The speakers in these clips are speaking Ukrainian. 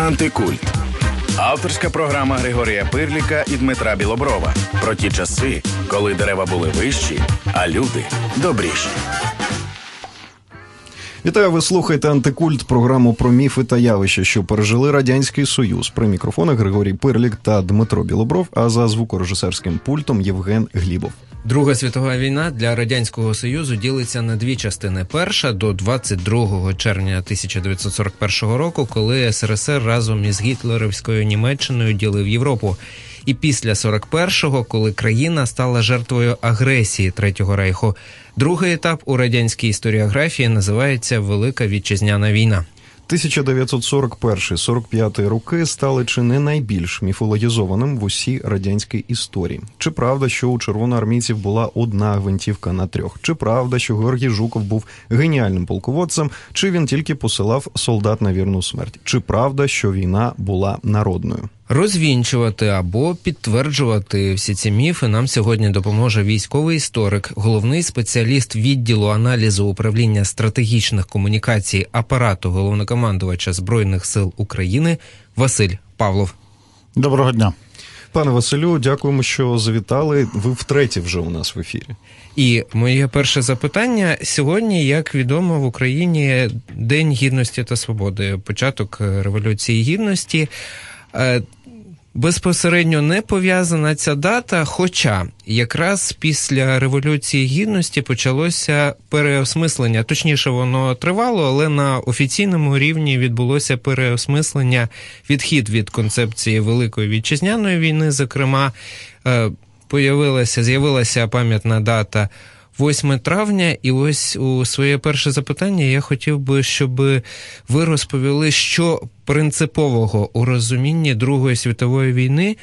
Антикульт. Авторська програма Григорія Пирліка і Дмитра Білоброва про ті часи, коли дерева були вищі, а люди добріші. Вітаю, ви слухаєте антикульт, програму про міфи та явища, що пережили радянський союз. При мікрофонах Григорій Пирлік та Дмитро Білобров. А за звукорежисерським пультом Євген Глібов. Друга світова війна для радянського союзу ділиться на дві частини. Перша до 22 червня 1941 року, коли СРСР разом із гітлерівською Німеччиною ділив Європу. І після 41-го, коли країна стала жертвою агресії Третього рейху. Другий етап у радянській історіографії називається Велика Вітчизняна війна. 1941-45 роки стали чи не найбільш міфологізованим в усій радянській історії. Чи правда, що у червоноармійців була одна гвинтівка на трьох? Чи правда, що Георгій Жуков був геніальним полководцем? Чи він тільки посилав солдат на вірну смерть? Чи правда, що війна була народною? Розвінчувати або підтверджувати всі ці міфи нам сьогодні допоможе військовий історик, головний спеціаліст відділу аналізу управління стратегічних комунікацій апарату головнокомандувача збройних сил України Василь Павлов. Доброго дня. Пане Василю, дякуємо, що завітали. Ви втретє вже у нас в ефірі. І моє перше запитання сьогодні, як відомо, в Україні День гідності та свободи, початок революції гідності. Е, безпосередньо не пов'язана ця дата, хоча якраз після Революції Гідності почалося переосмислення. Точніше, воно тривало, але на офіційному рівні відбулося переосмислення, відхід від концепції Великої вітчизняної війни. Зокрема, е, появилася, з'явилася пам'ятна дата. 8 травня, і ось у своє перше запитання я хотів би, щоб ви розповіли, що принципового у розумінні Другої світової війни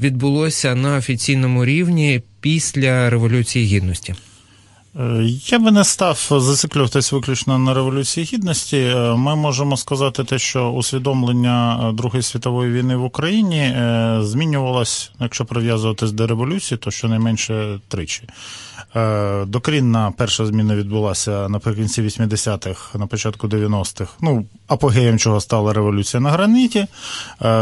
відбулося на офіційному рівні після Революції Гідності. Е, я би не став зациклюватись виключно на Революції Гідності. Е, ми можемо сказати те, що усвідомлення е, Другої світової війни в Україні змінювалось, якщо прив'язуватись до революції, то щонайменше тричі. Докрінна перша зміна відбулася наприкінці 80-х, на початку 90-х. Ну, апогеєм чого стала революція на граніті.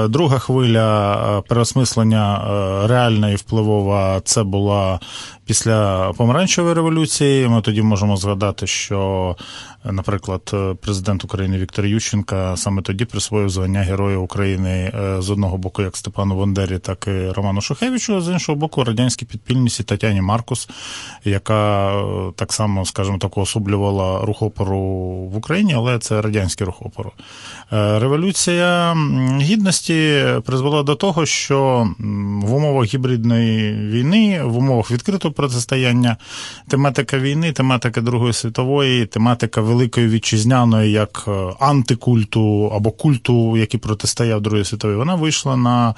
Друга хвиля переосмислення реальна і впливова це була після помаранчевої революції. Ми тоді можемо згадати, що Наприклад, президент України Віктор Ющенка саме тоді присвоїв звання Героя України е, з одного боку, як Степану Бандері, так і Роману Шухевичу, з іншого боку, радянській підпільниці Тетяні Маркус, яка е, так само, скажімо так, особлювала рух опору в Україні, але це радянський рух опору. Е, революція гідності призвела до того, що в умовах гібридної війни, в умовах відкритого протистояння, тематика війни, тематика Другої світової, тематика великої вітчизняної, як е, антикульту або культу, який протистояв Другій світовій, вона вийшла на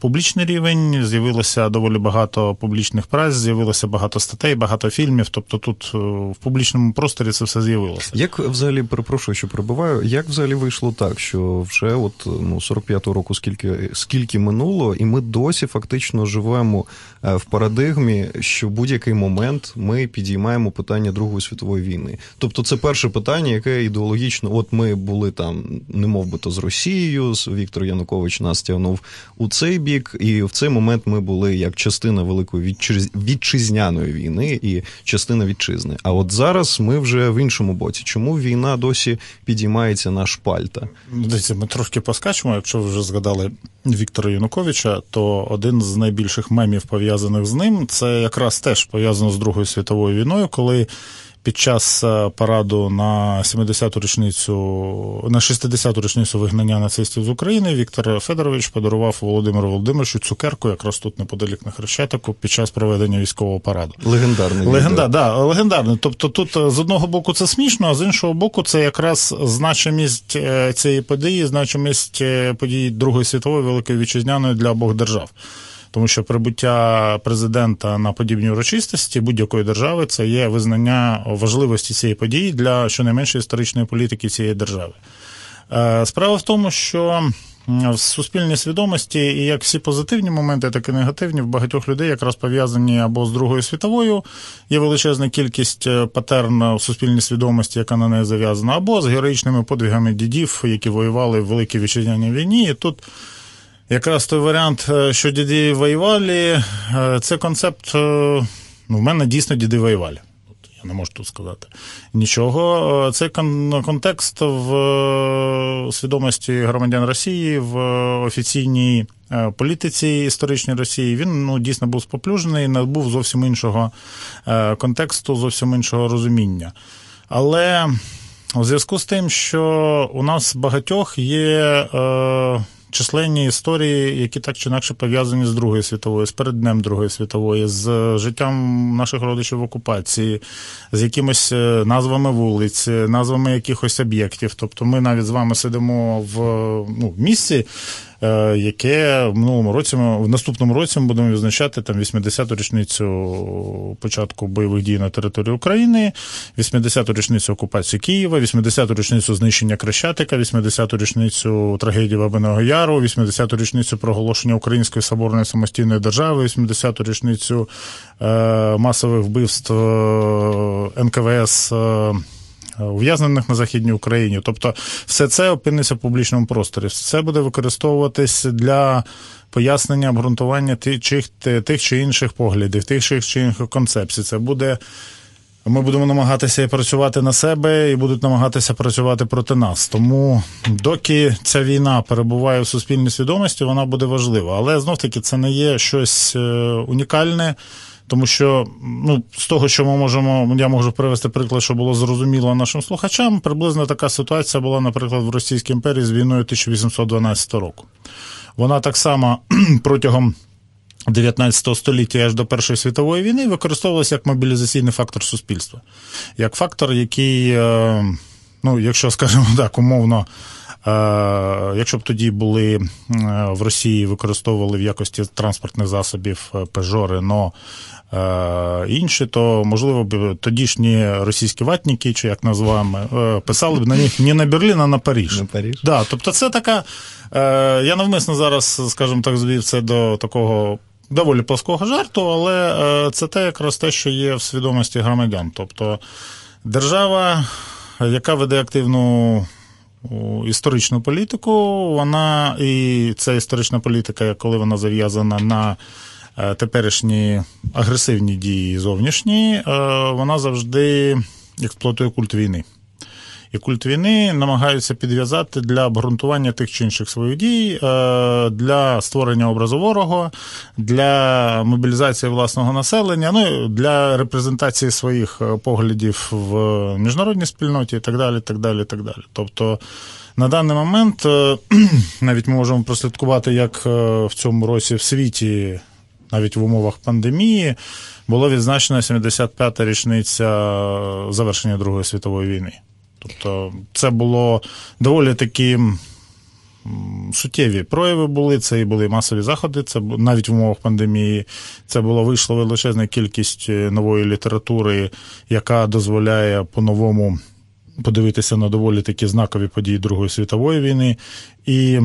публічний рівень, з'явилося доволі багато публічних праць, з'явилося багато статей, багато фільмів. Тобто тут е, в публічному просторі це все з'явилося. Як взагалі перепрошую, що прибуваю, як взагалі вийшло так, що вже от ну 45-го року, скільки скільки минуло, і ми досі фактично живемо е, в парадигмі, що в будь-який момент ми підіймаємо питання Другої світової війни. Тобто, це перше питання, яке ідеологічно, от ми були там, не мов би то з Росією, з Віктор Янукович нас тягнув у цей бік, і в цей момент ми були як частина великої вітчизняної війни і частина вітчизни. А от зараз ми вже в іншому боці. Чому війна досі підіймається на шпальта? Дивіться, ми трошки поскачемо. Якщо ви вже згадали Віктора Януковича, то один з найбільших мемів пов'язаних з ним це якраз теж пов'язано з Другою світовою війною, коли під час е, параду на 70-ту річницю, на 60-ту річницю вигнання нацистів з України Віктор Федорович подарував Володимиру Володимировичу цукерку, якраз тут неподалік на Хрещатику, під час проведення військового параду. Легендарний. Легенда, да, легендарний. Тобто тут е, з одного боку це смішно, а з іншого боку, це якраз значимість е, цієї події, значимість події Другої світової великої вітчизняної для обох держав тому що прибуття президента на подібні урочистості будь-якої держави це є визнання важливості цієї події для щонайменше історичної політики цієї держави. Е, справа в тому, що в суспільній свідомості, і як всі позитивні моменти, так і негативні в багатьох людей якраз пов'язані або з Другою світовою, є величезна кількість е, патерн у суспільній свідомості, яка на неї зав'язана, або з героїчними подвигами дідів, які воювали в Великій Вітчизняній війні. І тут якраз той варіант, е, що діди воювали, це концепт. Ну, в мене дійсно діди воювали. Я не можу тут сказати нічого. Е, цей контекст в е, свідомості громадян Росії в офіційній е, політиці історичній Росії він ну, дійсно був споплюжений, набув зовсім іншого контексту, зовсім іншого розуміння. Але у зв'язку з тим, що у нас багатьох є численні історії, які так чи інакше пов'язані з Другою світовою, з переднем Другої світової, з життям наших родичів в окупації, з якимись е, назвами вулиць, назвами якихось об'єктів. Тобто ми навіть з вами сидимо в ну, місці. Е, яке в минулому році в наступному році ми будемо відзначати там 80-ту річницю початку бойових дій на території України, 80-ту річницю окупації Києва, 80-ту річницю знищення Крещатика, 80-ту річницю трагедії Бабиного Яру, 80-ту річницю проголошення Української соборної самостійної держави, 80-ту річницю е, масових вбивств е, НКВС. Ув'язнених на Західній Україні. Тобто, все це опиниться в публічному просторі. Це буде використовуватись для пояснення обґрунтування тих, тих чи інших поглядів, тих чи інших концепцій. Це буде. Ми будемо намагатися працювати на себе і будуть намагатися працювати проти нас. Тому доки ця війна перебуває в суспільній свідомості, вона буде важлива. Але знов таки це не є щось е, унікальне. Тому що ну, з того, що ми можемо, я можу привести приклад, що було зрозуміло нашим слухачам, приблизно така ситуація була, наприклад, в Російській імперії з війною 1812 року. Вона так само протягом 19 століття аж до Першої світової війни використовувалася як мобілізаційний фактор суспільства, як фактор, який, е, ну, якщо скажімо так, умовно. Е, якщо б тоді були е, в Росії використовували в якості транспортних засобів Peugeot, Renault, інші, то можливо б тодішні російські ватники, чи як називаємо, е, писали б на них не на Берлін, а на Паріж. На Паріж. Да, Тобто, це така. Е, я навмисно зараз, скажімо так, звів це до такого. Доволі плоского жарту, але це те якраз те, що є в свідомості громадян. Тобто держава, яка веде активну історичну політику, вона і ця історична політика, коли вона зав'язана на Е, теперішні агресивні дії зовнішні, е, вона завжди експлуатує культ війни. І культ війни намагаються підв'язати для обґрунтування тих чи інших своїх дій, е, для створення образу ворога, для мобілізації власного населення, ну для репрезентації своїх поглядів в міжнародній спільноті і так далі. так далі, так далі. Тобто на даний момент навіть ми можемо прослідкувати, як в цьому році в світі навіть в умовах пандемії, було відзначена 75-та річниця завершення Другої світової війни. Тобто, це було доволі такі. Суттєві прояви були, це і були масові заходи. Це навіть в умовах пандемії. Це була вийшла величезна кількість е, нової літератури, яка дозволяє по-новому подивитися на доволі такі знакові події Другої світової війни, і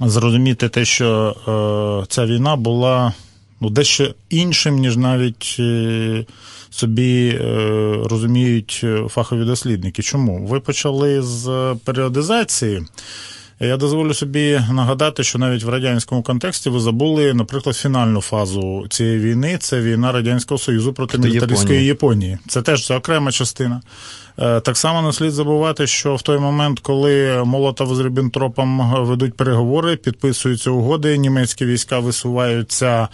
зрозуміти те, що е, ця війна була ну, дещо іншим, ніж навіть е, собі е, розуміють е, фахові дослідники. Чому? Ви почали з періодизації. Я дозволю собі нагадати, що навіть в радянському контексті ви забули, наприклад, фінальну фазу цієї війни це війна Радянського Союзу проти мілітаристської Японії. Це теж це окрема частина. Так само не слід забувати, що в той момент, коли Молотов з Ріббентропом ведуть переговори, підписуються угоди, німецькі війська висуваються.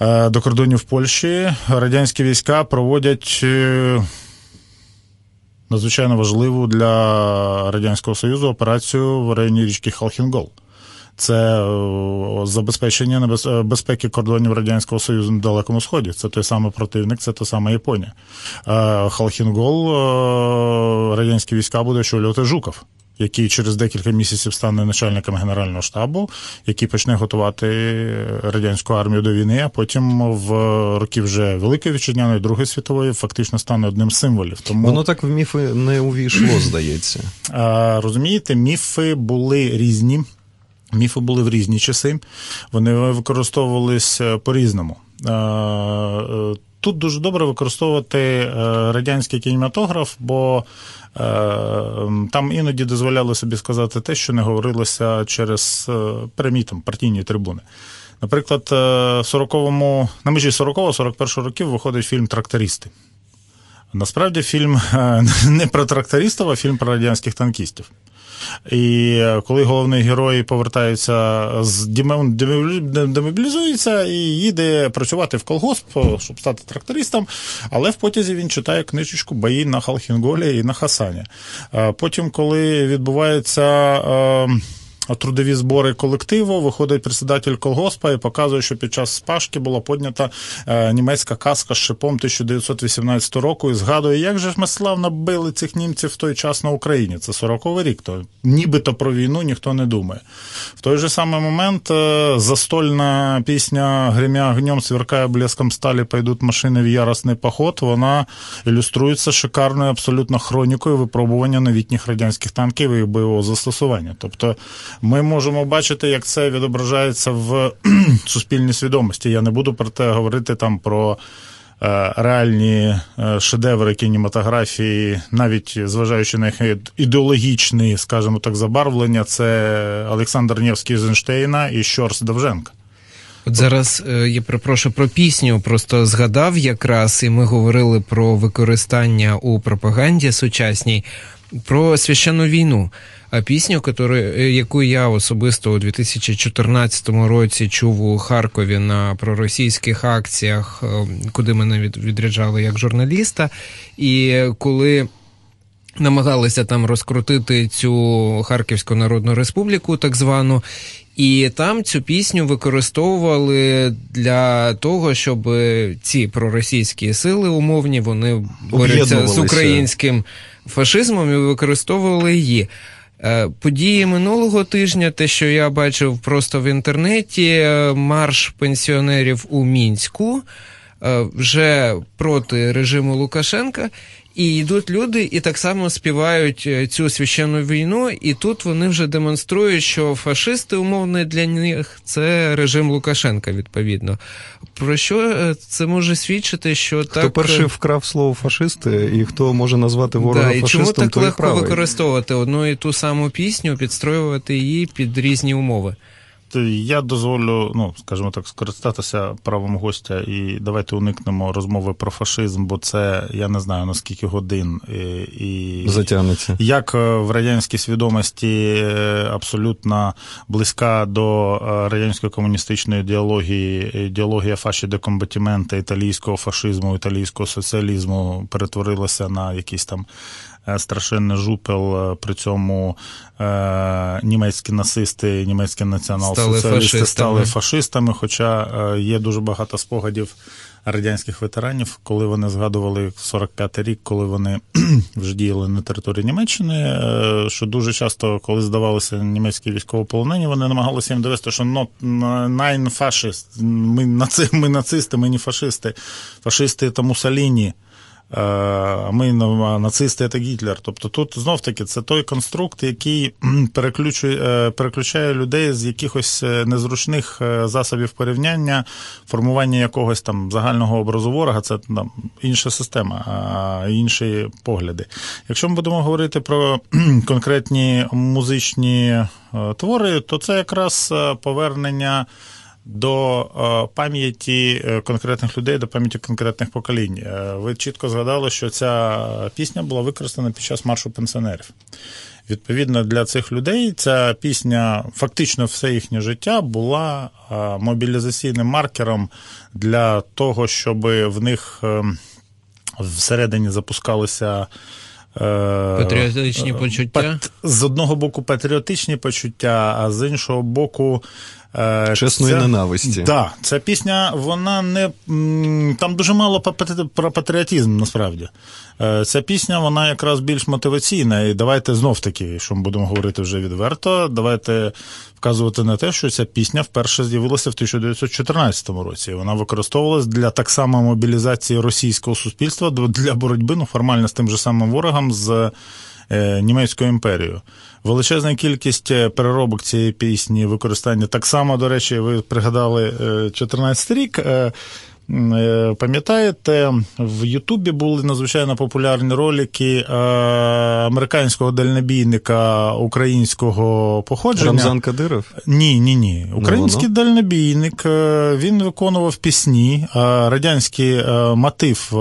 Е, до кордонів Польщі радянські війська проводять е, надзвичайно важливу для Радянського Союзу операцію в районі річки Халхінгол. Це е, забезпечення безпеки кордонів Радянського Союзу на Далекому Сході. Це той самий противник, це та сама Японія. Халхінгол радянські війська буде очолювати Жуков який через декілька місяців стане начальником Генерального штабу, який почне готувати радянську армію до війни, а потім в роки вже Великої Вітчизняної, Другої світової фактично стане одним з символів. Тому воно так в міфи не увійшло, здається. А, Розумієте, міфи були різні. Міфи були в різні часи, вони використовувались по-різному. Тут дуже добре використовувати радянський кінематограф, бо там іноді дозволяли собі сказати те, що не говорилося через прямі там партійні трибуни. Наприклад, 40-му, на межі 40-41 років виходить фільм Трактористи. Насправді фільм не про трактористів, а фільм про радянських танкістів. І коли головний герой повертається з демобілізується і їде працювати в колгосп, щоб стати трактористом, але в потязі він читає книжечку Бої на Халхінголі і на Хасані. Потім, коли відбувається трудові збори колективу, виходить председатель колгоспа і показує, що під час спашки була поднята е, німецька каска з шипом 1918 року і згадує, як же ж ми славно били цих німців в той час на Україні. Це 40-й рік, то нібито про війну ніхто не думає. В той же самий момент е, застольна пісня Гремя огнем, сверкає блеском сталі, пойдуть машини в яростний поход. Вона ілюструється шикарною абсолютно хронікою випробування новітніх радянських танків і бойового застосування. Тобто ми можемо бачити, як це відображається в суспільній свідомості. Я не буду про те говорити там про. Е, реальні е, шедеври кінематографії, навіть зважаючи на їх ідеологічні, скажімо так, забарвлення, це Олександр Невський з Ейнштейна і Щорс Довженка. От зараз е, я перепрошую про пісню, просто згадав якраз, і ми говорили про використання у пропаганді сучасній, про священну війну пісню, яку я особисто у 2014 році чув у Харкові на проросійських акціях, е, куди мене відряджали як журналіста. І коли намагалися там розкрутити цю Харківську Народну Республіку, так звану. І там цю пісню використовували для того, щоб ці проросійські сили умовні вони борються з українським фашизмом і використовували її. Е, події минулого тижня, те, що я бачив просто в інтернеті, е, марш пенсіонерів у мінську е, вже проти режиму Лукашенка. І йдуть люди і так само співають цю священну війну, і тут вони вже демонструють, що фашисти умовно для них це режим Лукашенка, відповідно. Про що е, це може свідчити, що хто так... Хто перший е, вкрав слово фашисти, і хто може назвати ворога да, і фашистом, чому так легко правий. використовувати одну і ту саму пісню, підстроювати її під різні умови? Я дозволю, ну скажімо так, скористатися правом гостя і давайте уникнемо розмови про фашизм, бо це я не знаю наскільки годин і затягнеться. Як е, в радянській свідомості е, абсолютно близька до е, радянської комуністичної ідеології, ідеологія фаші декомбатімента італійського фашизму, італійського соціалізму перетворилася на якісь там. Е, страшенний жупел. Е, при цьому е, німецькі нацисти, німецькі націонал-соціалісти стали фашистами. Хоча є дуже багато спогадів радянських ветеранів, коли вони згадували 45-й рік, коли вони вже діяли на території Німеччини. Що дуже часто, коли здавалися німецькі військовополонені, вони намагалися їм довести, що not nine fascist, ми, наци, ми нацисти, ми не фашисти, фашисти та Мусаліні. А ми нацисти та Гітлер. Тобто тут знов таки це той конструкт, який переключує, е, переключає людей з якихось е, незручних е, засобів порівняння, формування якогось там загального образу ворога, це там, інша система, інші погляди. Якщо ми будемо говорити про конкретні музичні твори, то це якраз повернення до е, пам'яті е, конкретних людей, до пам'яті конкретних поколінь. Е, ви чітко згадали, що ця пісня була використана під час маршу пенсіонерів. Відповідно, для цих людей ця пісня, фактично, все їхнє життя була мобілізаційним маркером для того, щоб в них всередині запускалися. Патріотичні почуття з одного боку патріотичні почуття, а з іншого боку, Чесної це, ненависті. Так, да, ця пісня, вона не там дуже мало про патріотизм, насправді. Е, ця пісня, вона якраз більш мотиваційна. І давайте знов таки, що ми будемо говорити вже відверто, давайте вказувати на те, що ця пісня вперше з'явилася в 1914 році. Вона використовувалась для так само мобілізації російського суспільства для боротьби ну, формально з тим же самим ворогом з е, німецькою імперією. Величезна кількість е, переробок цієї пісні, використання так само, до речі, ви пригадали 14 рік. Пам'ятаєте, в Ютубі були надзвичайно популярні ролики американського дальнобійника українського походження. Рамзан Кадиров? Ні, ні, ні. Український ну, дальнобійник він виконував пісні, радянський мотив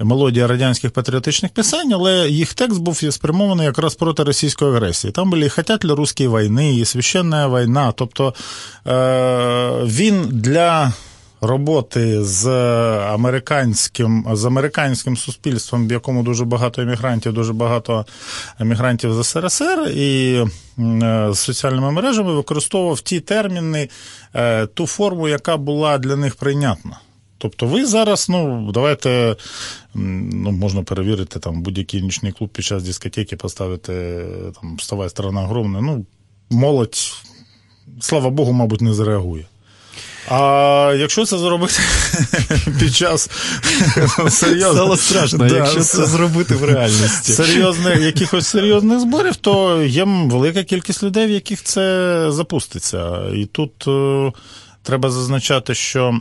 мелодія радянських патріотичних пісень, але їх текст був спрямований якраз проти російської агресії. Там були «Хотять ли русські війни, і священна війна. Тобто е, він для. Роботи з американським з американським суспільством, в якому дуже багато емігрантів, дуже багато емігрантів з СРСР, і е, з соціальними мережами використовував ті терміни, е, ту форму, яка була для них прийнятна. Тобто ви зараз, ну, давайте ну, можна перевірити там будь-який нічний клуб під час дискотеки, поставити там вставай сторона огромна. Ну, молодь, слава Богу, мабуть, не зреагує. А якщо це зробити під час серйозних... Стало страшно, да, якщо це зробити в реальності. Серйозних, якихось серйозних зборів, то є велика кількість людей, в яких це запуститься. І тут. Треба зазначати, що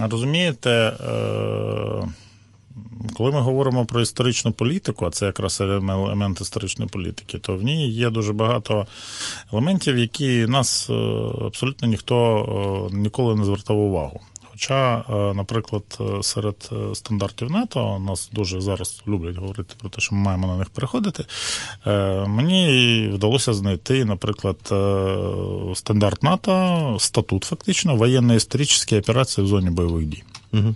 розумієте, е, коли ми говоримо про історичну політику, а це якраз елемент історичної політики, то в ній є дуже багато елементів, які нас е, абсолютно ніхто е, ніколи не звертав увагу. Хоча, е, наприклад, е, серед е, стандартів НАТО нас дуже зараз люблять говорити про те, що ми маємо на них переходити. Мені вдалося знайти, наприклад, стандарт НАТО, статут фактично воєнно-історичні операції в зоні бойових дій. Угу.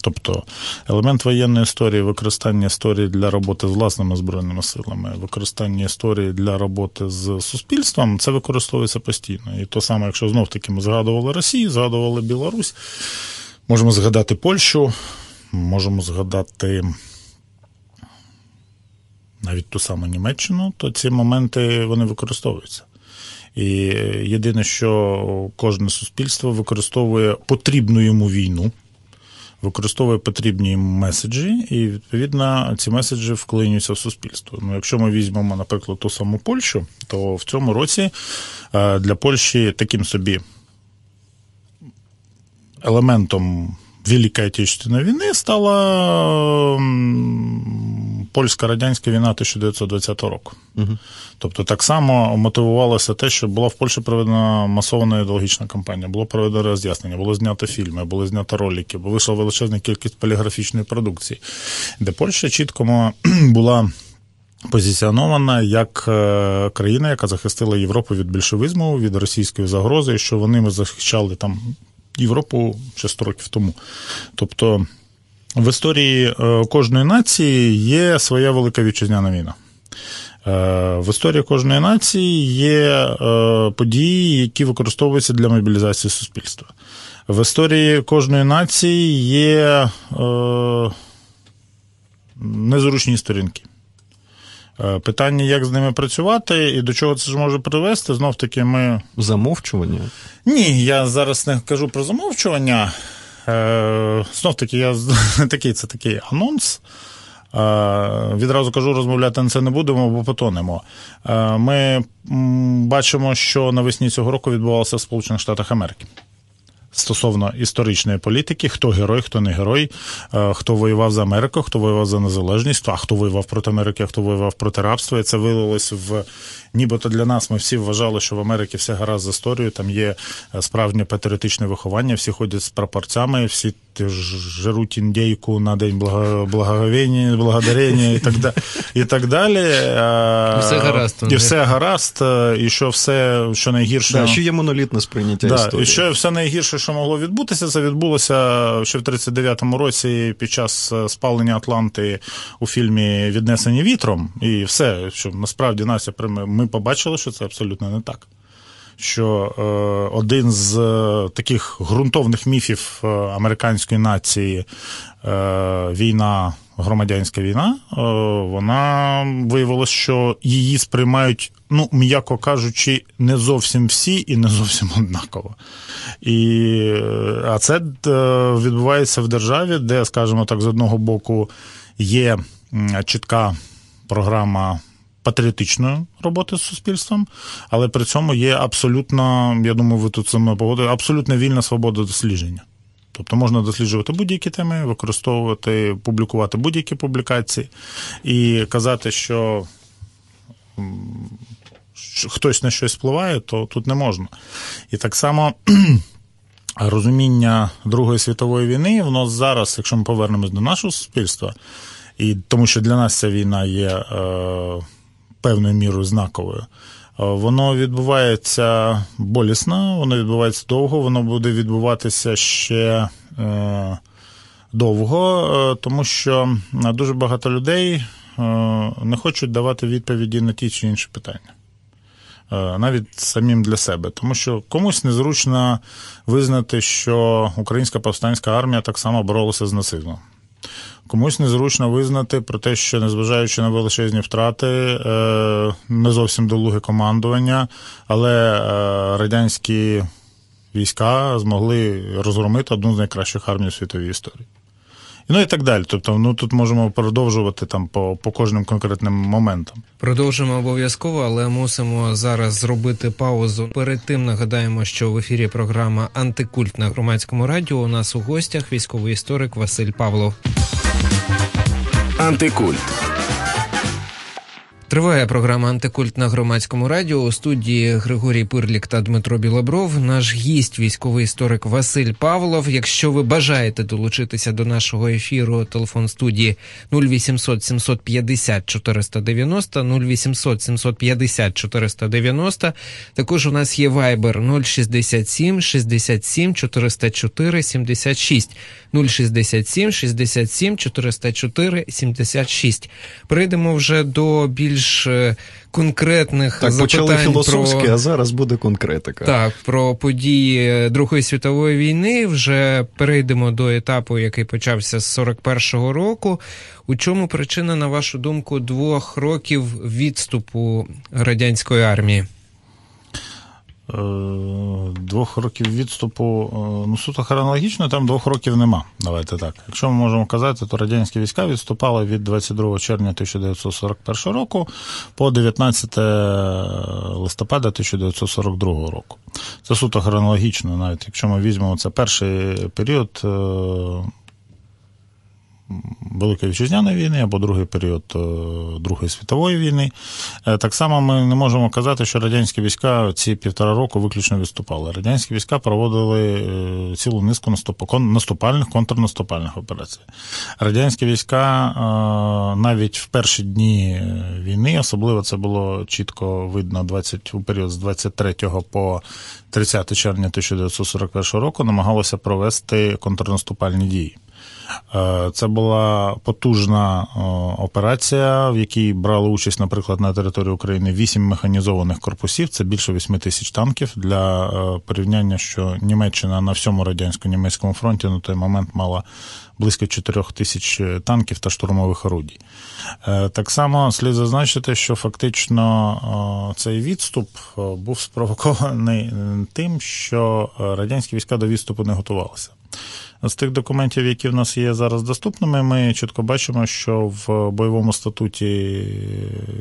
Тобто елемент воєнної історії, використання історії для роботи з власними збройними силами, використання історії для роботи з суспільством, це використовується постійно. І то саме, якщо знов таки ми згадували Росію, згадували Білорусь, можемо згадати Польщу, можемо згадати. Навіть ту саму Німеччину, то ці моменти вони використовуються. І єдине, що кожне суспільство використовує потрібну йому війну використовує потрібні меседжі, і відповідно ці меседжі вклинюються в суспільство. Ну, якщо ми візьмемо, наприклад, ту саму Польщу, то в цьому році е, для Польщі таким собі елементом Великої Отечественної війни стала польсько-радянська війна 1920 року. Угу. Тобто так само мотивувалося те, що була в Польщі проведена масована ідеологічна кампанія, було проведено роз'яснення, було знято фільми, були знято ролики, бо вийшла величезна кількість поліграфічної продукції, де Польща чітко була. Позиціонована як е, країна, яка захистила Європу від більшовизму, від російської загрози, що вони захищали там Європу ще 100 років тому. Тобто в історії е, кожної нації є своя велика вітчизняна війна. Е, в історії кожної нації є е, події, які використовуються для мобілізації суспільства. В історії кожної нації є незручні сторінки. Питання, як з ними працювати і до чого це ж може привести, знов таки ми. Замовчування? Ні, я зараз не кажу про замовчування. Е, Знов таки, я такий це такий анонс. Е, відразу кажу, розмовляти на це не будемо, бо потонемо. Е, ми бачимо, що навесні цього року відбувалося в Сполучених Штатах Америки. Стосовно історичної політики, хто герой, хто не герой, хто воював за Америку, хто воював за незалежність, а хто воював проти Америки, а хто воював проти рабства. І це вилилось в нібито для нас ми всі вважали, що в Америці все гаразд з історією, там є е, справжнє патріотичне виховання, всі ходять з прапорцями, всі жруть індейку на день благоговіння, благодарення і так далі. І так далі. Все гаразд. І все гаразд, і що все, що найгірше. Да, що є монолітне сприйняття да, історії. І що все найгірше, що могло відбутися, це відбулося ще в 39-му році під час е, спалення Атланти у фільмі Віднесені вітром. І все, що насправді Настя ми побачили, що це абсолютно не так. Що е, один з е, таких ґрунтовних міфів е, американської нації е, війна, громадянська війна, е, вона виявилася, що її сприймають, ну, м'яко кажучи, не зовсім всі і не зовсім однаково. І, е, А це відбувається в державі, де, скажімо так, з одного боку є чітка програма патріотичної роботи з суспільством, але при цьому є абсолютно, я думаю, ви тут саме погодите, абсолютно вільна свобода дослідження. Тобто можна досліджувати будь-які теми, використовувати, публікувати будь-які публікації і казати, що хтось на щось впливає, то тут не можна. І так само розуміння Другої світової війни, воно зараз, якщо ми повернемось до нашого суспільства, і тому що для нас ця війна є е, певною мірою знаковою. Е, воно відбувається болісно, воно відбувається довго, воно буде відбуватися ще е, довго, е, тому що дуже багато людей е, не хочуть давати відповіді на ті чи інші питання. Е, навіть самим для себе, тому що комусь незручно визнати, що українська повстанська армія так само боролася з нацизмом. Комусь незручно визнати про те, що незважаючи на величезні втрати, е, не зовсім долуге командування, але е, радянські війська змогли розгромити одну з найкращих армій у світовій історії. Ну і так далі. Тобто, ну тут можемо продовжувати там по по кожним конкретним моментам. Продовжимо обов'язково, але мусимо зараз зробити паузу. Перед тим нагадаємо, що в ефірі програма Антикульт на громадському радіо. У нас у гостях військовий історик Василь Павлов. Антикульт. Триває програма Антикульт на громадському радіо у студії Григорій Пирлік та Дмитро Білобров. Наш гість, військовий історик Василь Павлов. Якщо ви бажаєте долучитися до нашого ефіру, телефон студії 0800 750 490, 0800 750 490. Також у нас є Viber 067 67 404 76, 067 67 404 76. Прийдемо вже до більш більш е, конкретних так, запитань почали філософські, про... а зараз буде конкретика. Так, про події Другої світової війни вже перейдемо до етапу, який почався з 41-го року. У чому причина, на вашу думку, двох років відступу радянської армії? Е, двох років відступу, е, ну суто хронологічно, там двох років нема. Давайте так. Якщо ми можемо казати, то радянські війська відступали від 22 червня 1941 року по 19 листопада 1942 року. Це суто хронологічно, навіть якщо ми візьмемо це перший період е, Великої вітчизняної війни або другий період е, Другої світової війни. Е, так само ми не можемо казати, що радянські війська ці півтора року виключно відступали. Радянські війська проводили е, цілу низку наступальних, контрнаступальних операцій. Радянські війська навіть в перші дні війни, особливо це було чітко видно 20, у період з 23 по 30 червня 1941 року, намагалися провести контрнаступальні дії. Е, це була потужна е, операція, в якій брали участь, наприклад, на території України вісім механізованих корпусів. Це більше восьми тисяч танків для е, порівняння, що Німеччина на всьому радянсько-німецькому фронті на той момент мала близько 4 тисяч танків та штурмових орудій. Так само слід зазначити, що фактично цей відступ був спровокований тим, що радянські війська до відступу не готувалися. З тих документів, які в нас є зараз доступними, ми чітко бачимо, що в бойовому статуті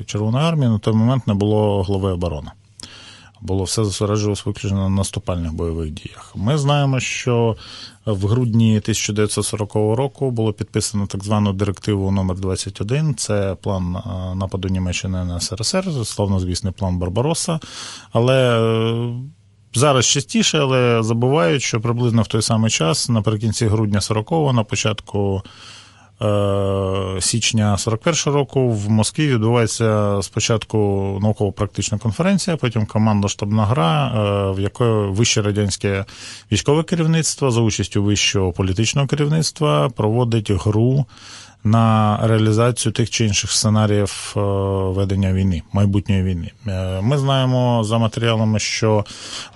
Червоної армії на той момент не було голови оборони. Було все зосереджувалося виключно на наступальних бойових діях. Ми знаємо, що в грудні 1940 року було підписано так звану директиву номер 21 Це план нападу Німеччини на СРСР, славнозвісний план Барбароса. Але Зараз частіше, але забувають, що приблизно в той самий час, наприкінці грудня 40-го, на початку е, січня 41-го року в Москві відбувається спочатку науково-практична конференція, потім командно штабна гра, е, в якої вище радянське військове керівництво за участю вищого політичного керівництва проводить гру на реалізацію тих чи інших сценаріїв е, ведення війни, майбутньої війни. Е, ми знаємо за матеріалами, що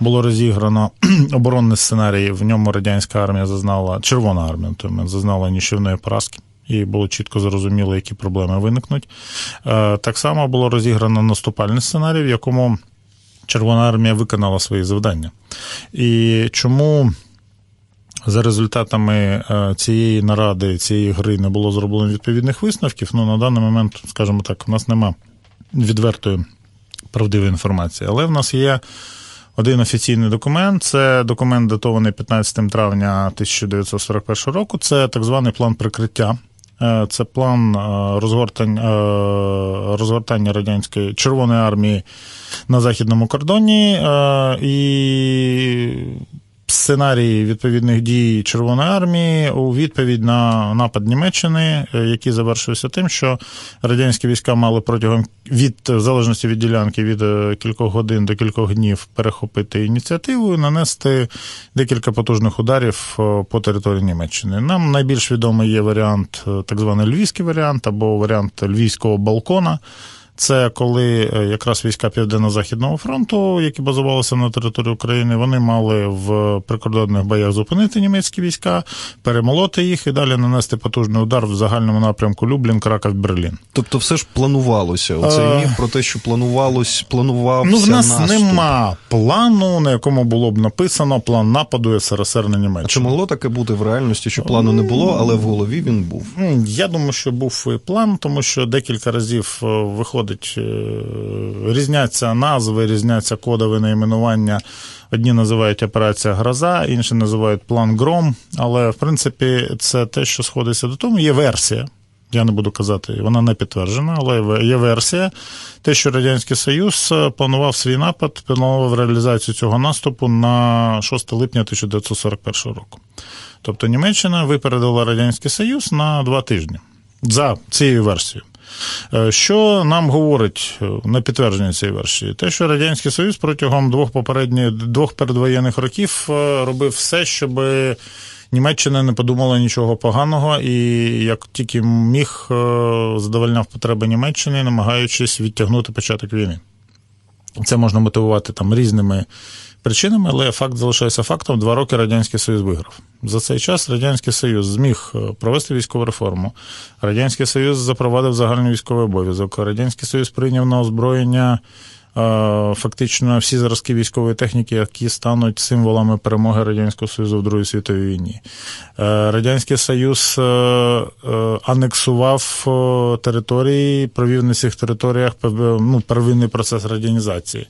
було розіграно оборонний сценарій. В ньому радянська армія зазнала червона армія, то зазнала нічівної поразки. І було чітко зрозуміло, які проблеми виникнуть. Е, так само було розіграно наступальний сценарій, в якому Червона армія виконала свої завдання. І чому За результатами е, цієї наради, цієї гри не було зроблено відповідних висновків. Ну, на даний момент, скажімо так, у нас нема відвертої правдивої інформації. Але в нас є один офіційний документ. Це документ, датований 15 травня 1941 року. Це так званий план прикриття. Е, Це план е, розгортання, е, розгортання радянської Червоної армії на західному кордоні. І сценарії відповідних дій Червоної армії у відповідь на напад Німеччини, е, який завершився тим, що радянські війська мали протягом від в залежності від ділянки від е, кількох годин до кількох днів перехопити ініціативу і нанести декілька потужних ударів е, по території Німеччини. Нам найбільш відомий є варіант, так званий львівський варіант або варіант львівського балкона. Це коли е, якраз війська Південно-Західного фронту, які базувалися на території України, вони мали в прикордонних боях зупинити німецькі війська, перемолоти їх і далі нанести потужний удар в загальному напрямку Люблін, Краков, Берлін. Тобто, все ж планувалося. Оцей Е. міф про те, що планувалось, планувався Ну, в нас наступ. нема плану, на якому було б написано план нападу СРСР на А чи Німеччину. могло таке бути в реальності, що плану не було, але в голові він був? Я думаю, що був і план, тому що декілька разів е, виходить, е, різняться назви, різняться кодове найменування. Одні називають операція Гроза, інші називають план Гром. Але в принципі це те, що сходиться до того. Є версія. Я не буду казати, вона не підтверджена, але є версія. Те, що Радянський Союз е, планував свій напад, планував реалізацію цього наступу на 6 липня 1941 року. Тобто Німеччина випередила Радянський Союз на два тижні за цією версією. Е, Що нам говорить е, на підтвердження цієї версії? Те, що Радянський Союз протягом двох попередніх двох передвоєнних років е, робив все, щоб Німеччина не подумала нічого поганого, і як тільки міг, задовольняв потреби Німеччини, намагаючись відтягнути початок війни. Це можна мотивувати там різними причинами, але факт залишається фактом. Два роки Радянський Союз виграв. За цей час Радянський Союз зміг е, провести військову реформу. Радянський Союз запровадив загальний військовий обов'язок. Радянський Союз прийняв на озброєння е, фактично всі зразки військової техніки, які стануть символами перемоги Радянського Союзу в Другій світовій війні. Е, Радянський Союз анексував території, провів на цих територіях ну, первинний процес радянізації.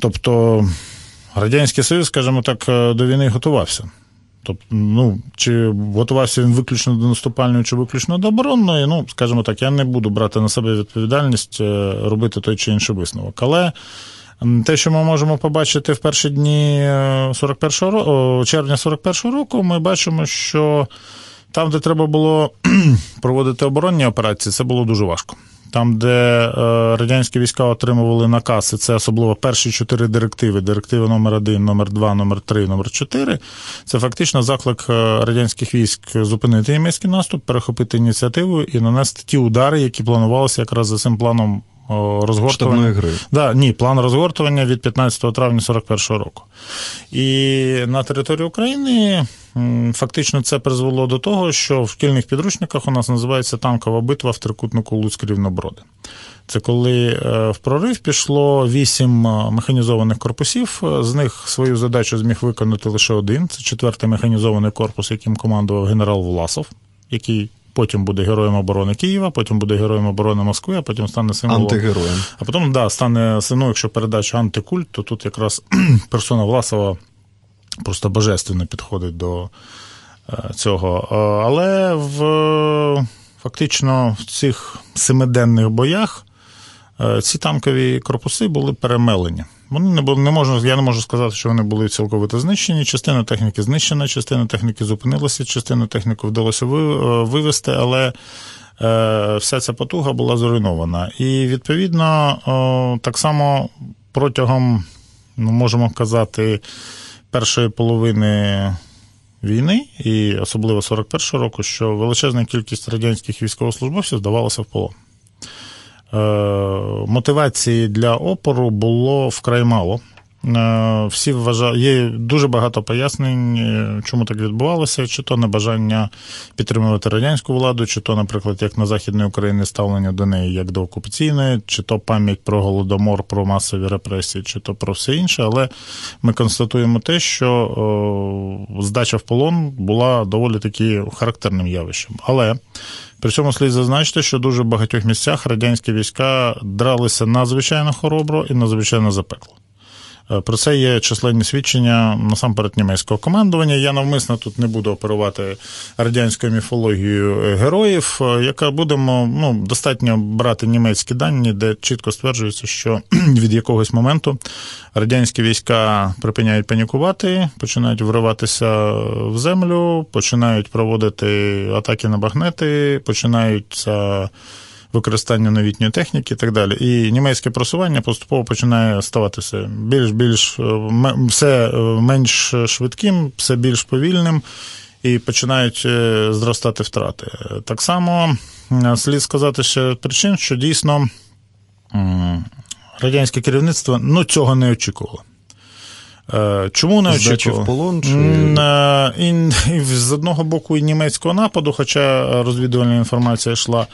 Тобто Радянський Союз, скажімо так, е, до війни готувався. Тобто, ну, чи готувався він виключно до наступальної, чи виключно до оборонної, ну, скажімо так, я не буду брати на себе відповідальність е, робити той чи інший висновок. Але те, що ми можемо побачити в перші дні е, 41 ро- о, червня 41 року, ми бачимо, що там, де треба було проводити оборонні операції, це було дуже важко. Там, де е, радянські війська отримували накази, це особливо перші чотири директиви: директиви номер 1 номер 2 номер 3 номер 4 Це фактично заклик е, радянських військ зупинити німецький наступ, перехопити ініціативу і нанести ті удари, які планувалися якраз за цим планом розгортування. Гри. Да, ні, план розгортування від 15 травня 41 року. І на території України фактично це призвело до того, що в шкільних підручниках у нас називається танкова битва в трикутнику Луцьк Рівноброди. Це коли е, в прорив пішло вісім е, механізованих корпусів. З них свою задачу зміг виконати лише один. Це четвертий механізований корпус, яким командував генерал Власов, який потім буде героєм оборони Києва, потім буде героєм оборони Москви, а потім стане символом Антигероєм. а потім, да, стане ну, якщо передача антикульт, то тут якраз персона Власова просто божественно підходить до е, цього. Е, Але в фактично в цих семиденних боях е, ці танкові корпуси були перемелені. Вони не були, не можу, я не можу сказати, що вони були цілковито знищені. Частина техніки знищена, частина техніки зупинилася, частину техніку вдалося ви- вивести, але вся ця потуга була зруйнована. І відповідно, так само протягом, ну, можемо казати, першої половини війни, і особливо 41-го року, що величезна кількість радянських військовослужбовців здавалася в полон. Е, мотивації для опору було вкрай мало. Е, всі вважають, є дуже багато пояснень, е, чому так відбувалося, чи то небажання підтримувати радянську владу, чи то, наприклад, як на Західній Україні ставлення до неї як до окупаційної, чи то пам'ять про голодомор, про масові репресії, чи то про все інше. Але ми констатуємо те, що о, здача в полон була доволі таки характерним явищем. Але при цьому слід зазначити, що дуже в багатьох місцях радянські війська дралися надзвичайно хоробро і надзвичайно запекло. Е, про це є численні свідчення насамперед німецького командування. Я навмисно тут не буду оперувати радянською міфологією е, героїв, е, яка будемо ну, достатньо брати німецькі дані, де чітко стверджується, що від якогось моменту радянські війська припиняють панікувати, починають вриватися в землю, починають проводити атаки на багнети, починаються використання новітньої техніки і так далі. І німецьке просування поступово починає ставатися більш більш е, все е, менш швидким, все більш повільним. І починають е, зростати втрати. Так само слід сказати ще причин, що дійсно радянське керівництво ну, цього не очікувало. Е, чому не очікував? в полон? Чи... І, і, з одного боку і німецького нападу, хоча розвідувальна інформація йшла.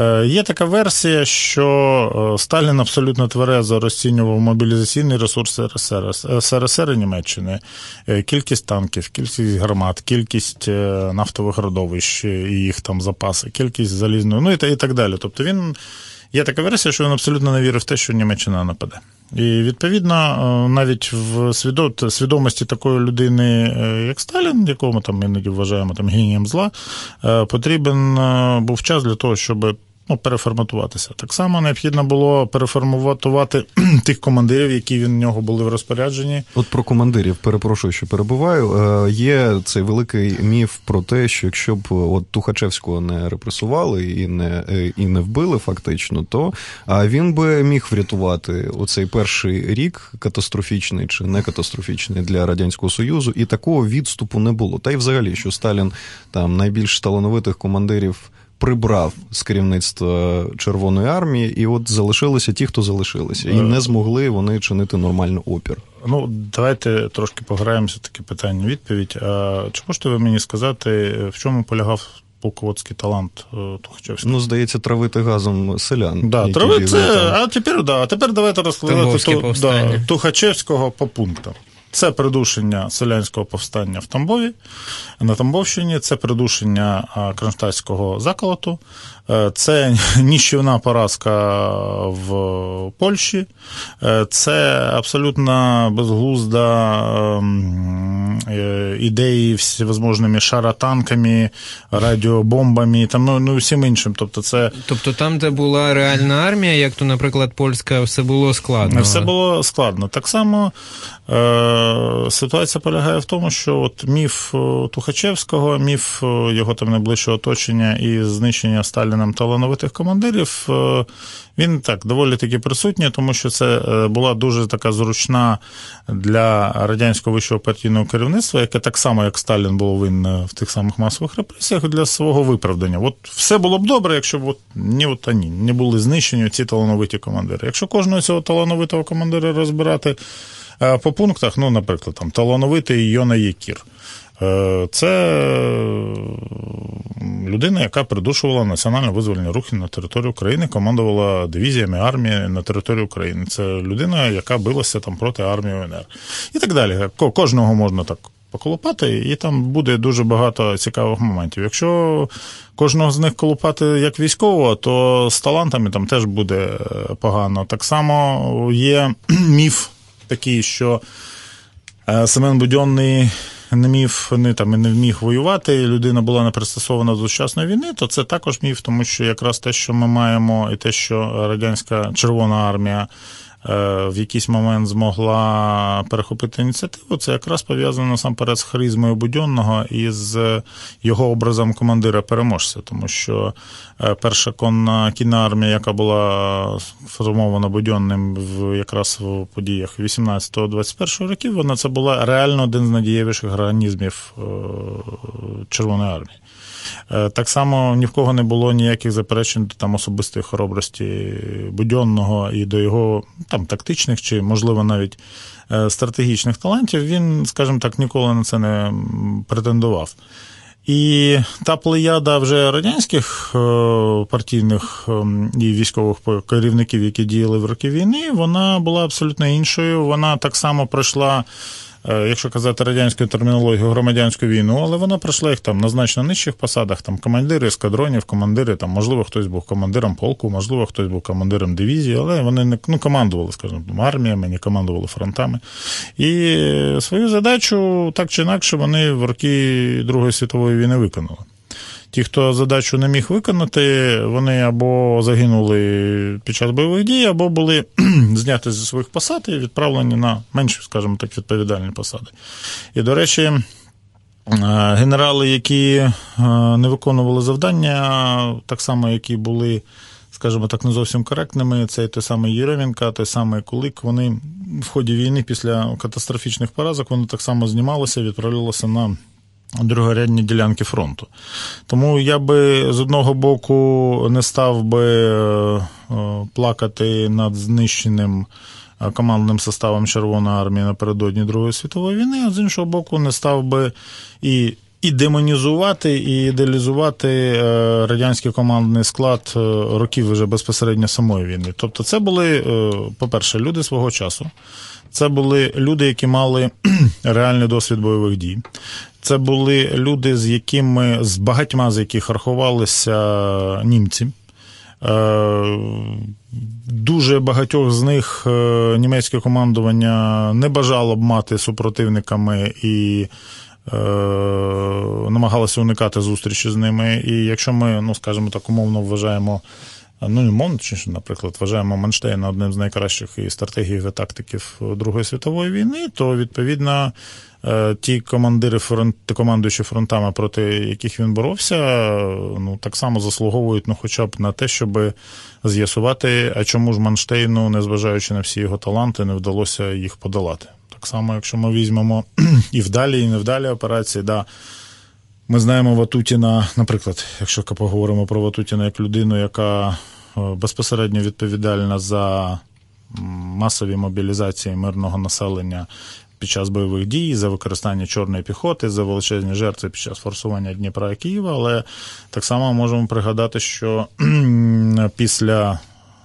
Е, є така версія, що е, Сталін абсолютно тверезо розцінював мобілізаційний ресурс СРСР, СРСР і Німеччини, кількість танків, кількість гармат, кількість нафтових родовищ і їх там запаси, кількість залізної, ну і так далі. Тобто він. Є така версія, що він абсолютно не вірив в те, що Німеччина нападе. І відповідно, е, навіть в свідомості такої людини, е, як Сталін, якого ми там іноді вважаємо там генієм зла, е, потрібен був час для того, щоб ну, переформатуватися. Так само необхідно було переформатувати тих командирів, які в нього були в розпорядженні. От про командирів, перепрошую, що перебуваю. Е, є цей великий міф про те, що якщо б от Тухачевського не репресували і не е, і не вбили, фактично, то він би міг врятувати оцей перший рік катастрофічний чи не катастрофічний для радянського союзу, і такого відступу не було. Та й взагалі, що Сталін там найбільш талановитих командирів прибрав з керівництва Червоної армії, і от залишилися ті, хто залишилися, і не змогли вони чинити нормально опір. Ну, давайте трошки пограємося таке питання. Відповідь. А чи можете ви мені сказати, в чому полягав? полководський талант е, Тухачевського. Ну, здається, травити газом селян. Да, трави, це, а тепер да, а тепер давайте розкладати да, Тухачевського по пунктам. Це придушення селянського повстання в Тамбові на Тамбовщині, це придушення кронштадтського заколоту, е, це ніщівна поразка в Польщі, е, це абсолютно безглузда ем, е, ідеї всевозможними шаратанками, радіобомбами там, ну, ну всім іншим. Тобто, це... тобто там, де була реальна армія, як то, наприклад, польська, все було складно. Все було складно. Так само ситуація полягає в тому, що от міф Тухачевського, міф його там найближчого оточення і знищення Сталіном талановитих командирів, е, він так доволі таки присутній, тому що це е, була дуже така зручна для радянського вищого партійного керівництва, яке так само, як Сталін було винне в тих самих масових репресіях для свого виправдання. От все було б добре, якщо б от, ні, от, ні, не були знищені ці талановиті командири. Якщо кожного цього талановитого командира розбирати е, по пунктах, ну, наприклад, там талановитий Йона Єкір. Е, це людина, яка придушувала національно визвольні рухи на території України, командувала дивізіями армії на території України. Це людина, яка билася там проти армії УНР. І так далі. Кожного можна так поколупати, і там буде дуже багато цікавих моментів. Якщо кожного з них колупати як військового, то з талантами там теж буде е, погано. Так само є міф такий, що е, Семен Будьонний не міг не там не вміг воювати, людина була не пристосована до сучасної війни, то це також міф, тому що якраз те, що ми маємо, і те, що радянська Червона армія. Е, в якийсь момент змогла перехопити ініціативу, це якраз пов'язано насамперед з харизмою Будьонного і з його образом командира переможця, тому що е, перша конна кінна армія, яка була сформована Будьонним в якраз в подіях 18-21 років, вона це була реально один з надієвіших організмів е, Червоної армії. Е, Так само ні в кого не було ніяких заперечень до там особистої хоробрості Будьонного і до його там тактичних чи, можливо, навіть е, стратегічних талантів. Він, скажімо так, ніколи на це не претендував. І та плеяда вже радянських е, партійних ем, і військових керівників, які діяли в роки війни, вона була абсолютно іншою. Вона так само пройшла, якщо казати радянською термінологією, громадянську війну, але вона пройшла їх там на значно нижчих посадах, там командири ескадронів, командири, там, можливо, хтось був командиром полку, можливо, хтось був командиром дивізії, але вони не ну, командували, скажімо, арміями, не командували фронтами. І свою задачу так чи інакше вони в роки Другої світової війни виконали. Ті, хто задачу не міг виконати, вони або загинули під час бойових дій, або були зняті зі своїх посад і відправлені на менші, скажімо так, відповідальні посади. І, до речі, е, генерали, які е, не виконували завдання, так само, які були, скажімо так, не зовсім коректними, це той самий Єременко, той самий Кулик, вони в ході війни після катастрофічних поразок вони так само знімалися, відправлялися на другорядні ділянки фронту. Тому я би з одного боку не став би е, плакати над знищеним командним составом Червоної армії напередодні Другої світової війни, а з іншого боку, не став би і. І демонізувати, і ідеалізувати е, радянський командний склад е, років вже безпосередньо самої війни. Тобто, це були, по-перше, люди свого часу. Це були люди, які мали реальний досвід бойових дій. Це були люди, з якими з багатьма з яких рахувалися німці. Дуже багатьох з них німецьке командування не бажало б мати супротивниками і е, намагалося уникати зустрічі з ними. І якщо ми, ну скажімо так, умовно вважаємо. Ну, мовно, чи, наприклад, вважаємо Манштейна одним з найкращих і стратегів і тактиків Другої світової війни, то відповідно ті командири фронт, командуючі фронтами, проти яких він боровся, ну так само заслуговують ну, хоча б на те, щоб з'ясувати, а чому ж Манштейну, незважаючи на всі його таланти, не вдалося їх подолати. Так само, якщо ми візьмемо і вдалі, і невдалі операції, да. Ми знаємо Ватутіна, наприклад, якщо поговоримо про Ватутіна як людину, яка безпосередньо відповідальна за масові мобілізації мирного населення під час бойових дій, за використання чорної піхоти, за величезні жертви під час форсування Дніпра і Києва, але так само можемо пригадати, що після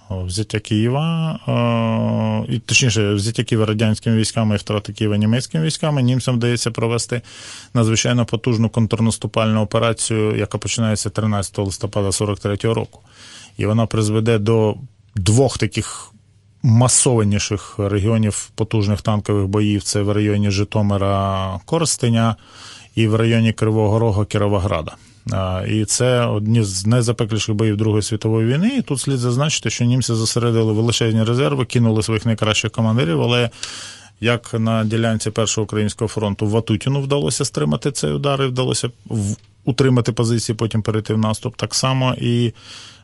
взяття Києва, і точніше, взяття Києва радянськими військами і втрати Києва німецькими військами, німцям вдається провести надзвичайно потужну контрнаступальну операцію, яка починається 13 листопада 43-го року. І вона призведе до двох таких масованіших регіонів потужних танкових боїв це в районі Житомира Корстеня і в районі Кривого Рога Кіровограда. І це одні з найзапекліших боїв Другої світової війни. І тут слід зазначити, що німці зосередили величезні резерви, кинули своїх найкращих командирів, але як на ділянці Першого українського фронту Ватутіну вдалося стримати цей удар і вдалося утримати позиції, потім перейти в наступ, так само і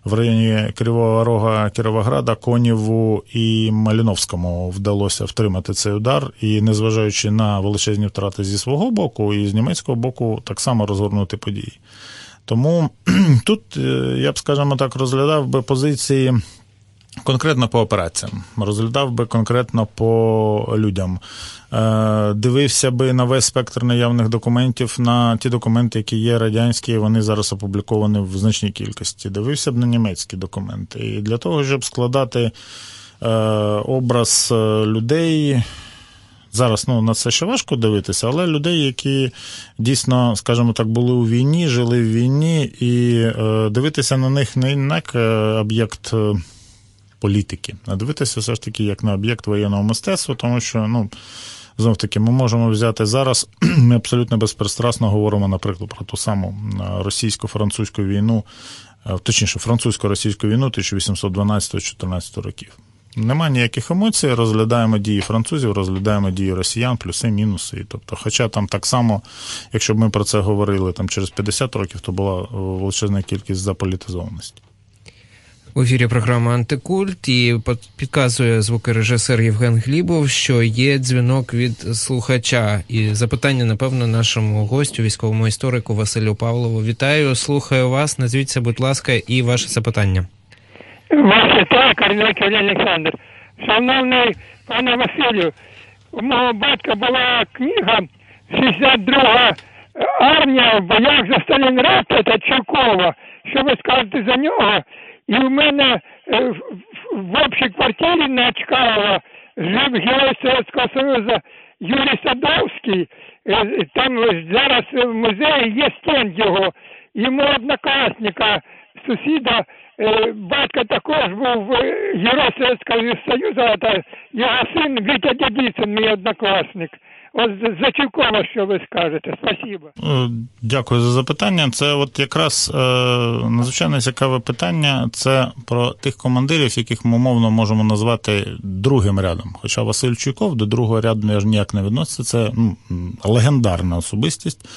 в районі Кривого Рога Кіровограда, Конєву і Маліновському вдалося втримати цей удар, і, незважаючи на величезні втрати зі свого боку і з німецького боку, так само розгорнути події. Тому тут е, я б, скажімо так, розглядав би позиції. Конкретно по операціям, розглядав би конкретно по людям. Е, дивився би на весь спектр наявних документів, на ті документи, які є радянські, вони зараз опубліковані в значній кількості. Дивився б на німецькі документи. І для того, щоб складати е, образ е, людей. Зараз ну, на це ще важко дивитися, але людей, які дійсно, скажімо так, були у війні, жили в війні, і дивитися на них не як об'єкт політики, а дивитися все ж таки як на об'єкт воєнного мистецтва, тому що, ну. Знов таки, ми можемо взяти зараз. Ми абсолютно безпристрасно говоримо, наприклад, про ту саму російсько-французьку війну, точніше, французько-російську війну 1812-14 років. Нема ніяких емоцій, розглядаємо дії французів, розглядаємо дії росіян, плюси, мінуси. Тобто, Хоча там так само, якщо б ми про це говорили там через 50 років, то була величезна кількість заполітизованості. В ефірі програма Антикульт і підказує звукорежисер Євген Глібов, що є дзвінок від слухача. І запитання, напевно, нашому гостю, військовому історику Василю Павлову. Вітаю, слухаю вас. Назвіться, будь ласка, і ваше запитання. Ваше так, Корнилович Олександр. Шановний пане Василю, у мого батька була книга 62 армія в боях за Сталінград та Чукова. Що ви скажете за нього? І у мене е, в общій квартирі на Чкалова жив герой Совєтського Союзу Юрій Садовський. Е, там зараз в музеї є стенд його. Йому однокласника, сусіда, е, батько також був герой Совєтського Союзу, та його син Вітя Дідіцин, мій однокласник. От за Чукова, що ви скажете? Спасибо. Дякую за запитання. Це от якраз е, надзвичайно цікаве питання. Це про тих командирів, яких ми умовно можемо назвати другим рядом. Хоча Василь Чуйков до другого ряду ж ніяк не відноситься. Це ну, легендарна особистість.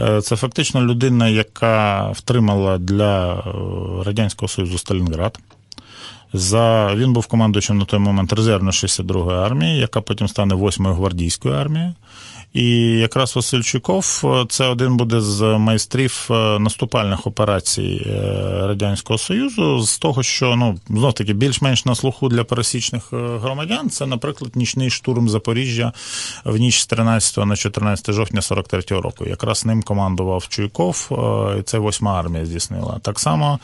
Е, це фактично людина, яка втримала для Радянського Союзу Сталінград. За він був командуючим на той момент резервно 62-ї армії, яка потім стане 8-ю гвардійською армією. І якраз Васильчуков це один буде з майстрів е, наступальних операцій е, Радянського Союзу, з того, що ну знов таки більш-менш на слуху для пересічних е, громадян. Це, наприклад, нічний штурм Запоріжжя в ніч з 13 на 14 жовтня 43-го року. Якраз ним командував Чуйков, і це восьма армія здійснила. Так само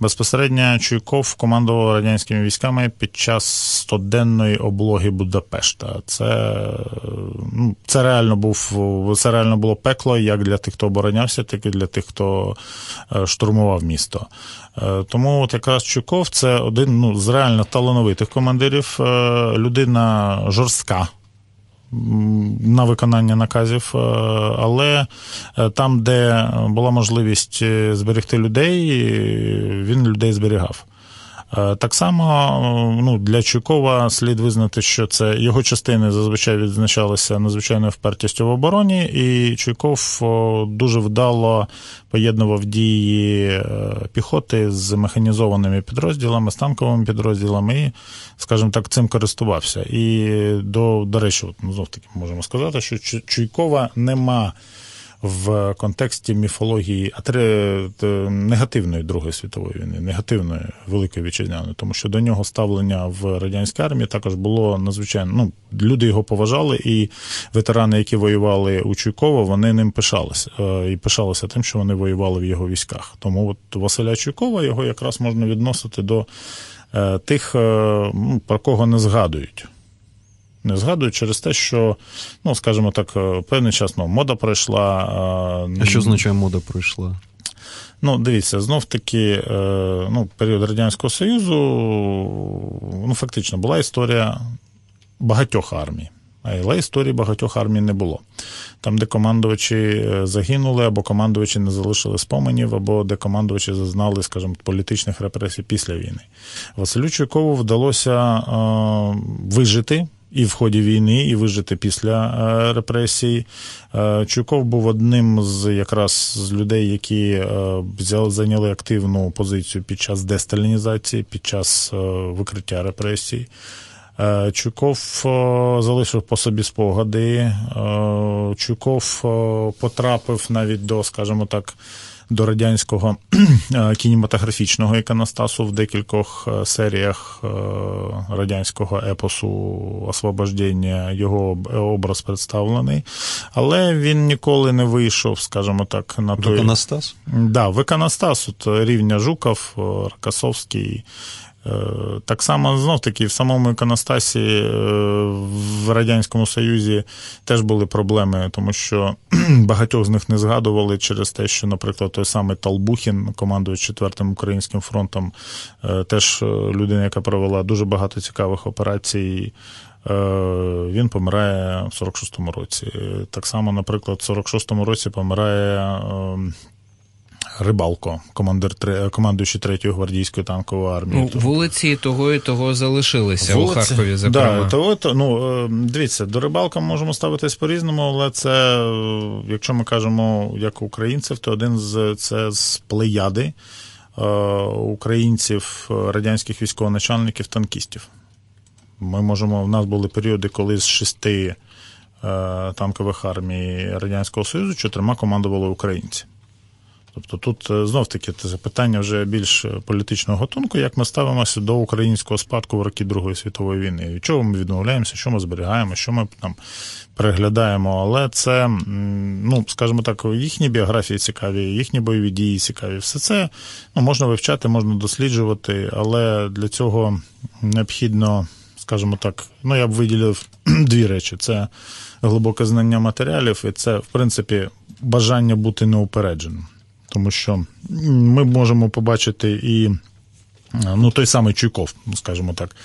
безпосередньо Чуйков командував радянськими військами під час стоденної облоги Будапешта. Це ну, це реально реально був це реально було пекло як для тих, хто оборонявся, так і для тих, хто е, штурмував місто. Е, тому от якраз Чуков це один ну, з реально талановитих командирів, е, людина жорстка. На виконання наказів, але там, де була можливість зберегти людей, він людей зберігав. Е, так само ну, для Чуйкова слід визнати, що це його частини зазвичай відзначалися надзвичайною впертістю в обороні, і Чуйков дуже вдало поєднував дії е, піхоти з механізованими підрозділами, з танковими підрозділами, і, скажімо так, цим користувався. І до, до речі, от, ну, знов таки можемо сказати, що Чуйкова нема в контексті міфології негативної Другої світової війни, негативної Великої Вітчизняної, тому що до нього ставлення в радянській армії також було надзвичайно. Ну, люди його поважали, і ветерани, які воювали у Чуйково, вони ним пишалися е, і пишалися тим, що вони воювали в його військах. Тому от Василя Чуйкова його якраз можна відносити до е, тих, е, ну, про кого не згадують не згадують через те, що, ну, скажімо так, е, певний час ну, мода пройшла. А що означає мода пройшла? Ну, дивіться, знов таки, е, ну, період Радянського Союзу, ну, фактично, була історія багатьох армій. Але історії багатьох армій не було. Там, де командувачі е, загинули, або командувачі не залишили споменів, або де командувачі зазнали, скажімо, політичних репресій після війни. Василю Чуйкову вдалося е, вижити і в ході війни, і вижити після е, репресій. Е, Чуйков був одним з якраз з людей, які е, зайняли активну позицію під час десталінізації, під час викриття репресій. Чуйков залишив по собі спогади. Чуйков потрапив навіть до, скажімо так, до радянського е, кінематографічного іконостасу в декількох е, серіях е, радянського епосу освобождення його образ представлений, але він ніколи не вийшов, скажімо так, на той... Виконостас? Да, виконостас, от рівня Жуков, Рокосовський. Так само знов таки в самому іконостасі в Радянському Союзі теж були проблеми, тому що багатьох з них не згадували через те, що, наприклад, той самий Талбухін, командуючи четвертим українським фронтом, е, теж е, людина, яка провела дуже багато цікавих операцій. Е, він помирає в 46-му році. Так само, наприклад, в 46-му році помирає ем, Рибалко, командир командуючий третьої гвардійської танкової армії. Ну, Вулиці того і того залишилися вулиці, у Харкові. зокрема. Да, того, то, ну, е, Дивіться, до рибалка можемо ставитись по-різному, але це, е, якщо ми кажемо як українців, то один з це з плеяди е, українців, е, радянських військовоначальників, танкістів. Ми можемо, в нас були періоди, коли з шести е, танкових армій Радянського Союзу чотирма командували українці. Тобто тут е, знов таки це запитання вже більш е, політичного готунку, як ми ставимося до українського спадку в роки Другої світової війни. Від чого ми відмовляємося, що ми зберігаємо, що ми там переглядаємо. Але це, ну скажімо так, їхні біографії цікаві, їхні бойові дії цікаві. Все це ну, можна вивчати, можна досліджувати, але для цього необхідно, скажімо так, ну я б виділив дві речі: це глибоке знання матеріалів, і це, в принципі, бажання бути неупередженим. Тому що ми можемо побачити і ну, той самий Чуйков, скажімо так.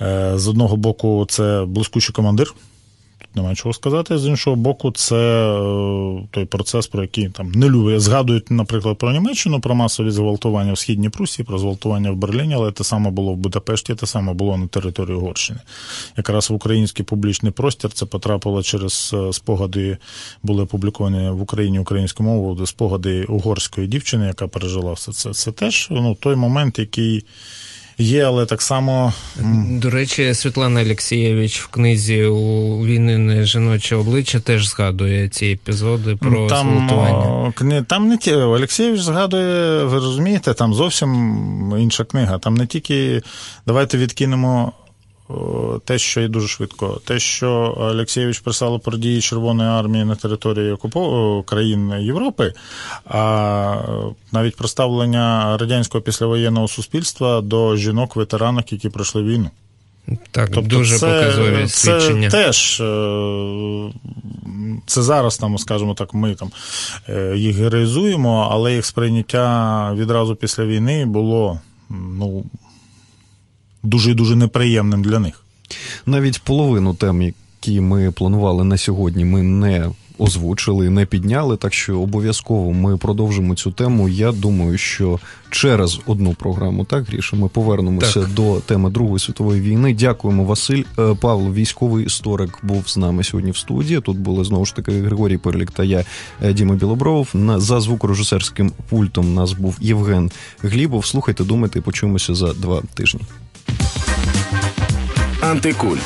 Е, З одного боку, це блискучий командир, тут немає чого сказати. З іншого боку, це е, той процес, про який там не люблять. Згадують, наприклад, про Німеччину, про масові зґвалтування в Східній Прусії, про зґвалтування в Берліні, але те саме було в Будапешті, те саме було на території Угорщини. Якраз в український публічний простір це потрапило через е, спогади, були опубліковані в Україні українською мовою, спогади угорської дівчини, яка пережила все це. Це теж ну, той момент, який. Є, але так само До речі, Світлана Алексієвич в книзі у війни жіноче обличчя теж згадує ці епізоди про там, зґвалтування. там не ті Олексійович згадує, ви розумієте, там зовсім інша книга. Там не тільки давайте відкинемо те, що і дуже швидко. Те, що Олексійович писало про дії Червоної армії на території окупо... країн Європи, а навіть про ставлення радянського післявоєнного суспільства до жінок-ветеранок, які пройшли війну. Так, Тобто дуже це, показові свідчення. Це теж е, це зараз там, скажімо так, ми там е, їх героїзуємо, але їх сприйняття відразу після війни було ну, дуже дуже неприємним для них. Навіть половину тем, які ми планували на сьогодні, ми не озвучили, не підняли. Так що обов'язково ми продовжимо цю тему. Я думаю, що через одну програму, так Гріша, ми повернемося Так. до теми Другої світової війни. Дякуємо, Василь Е, Павло, військовий історик, був з нами сьогодні в студії. Тут були знову ж таки Григорій Перлік та я, е, Діма Білобров. На за звукорежисерським пультом нас був Євген Глібов. Слухайте, думайте, почуємося за два тижні. Антикульт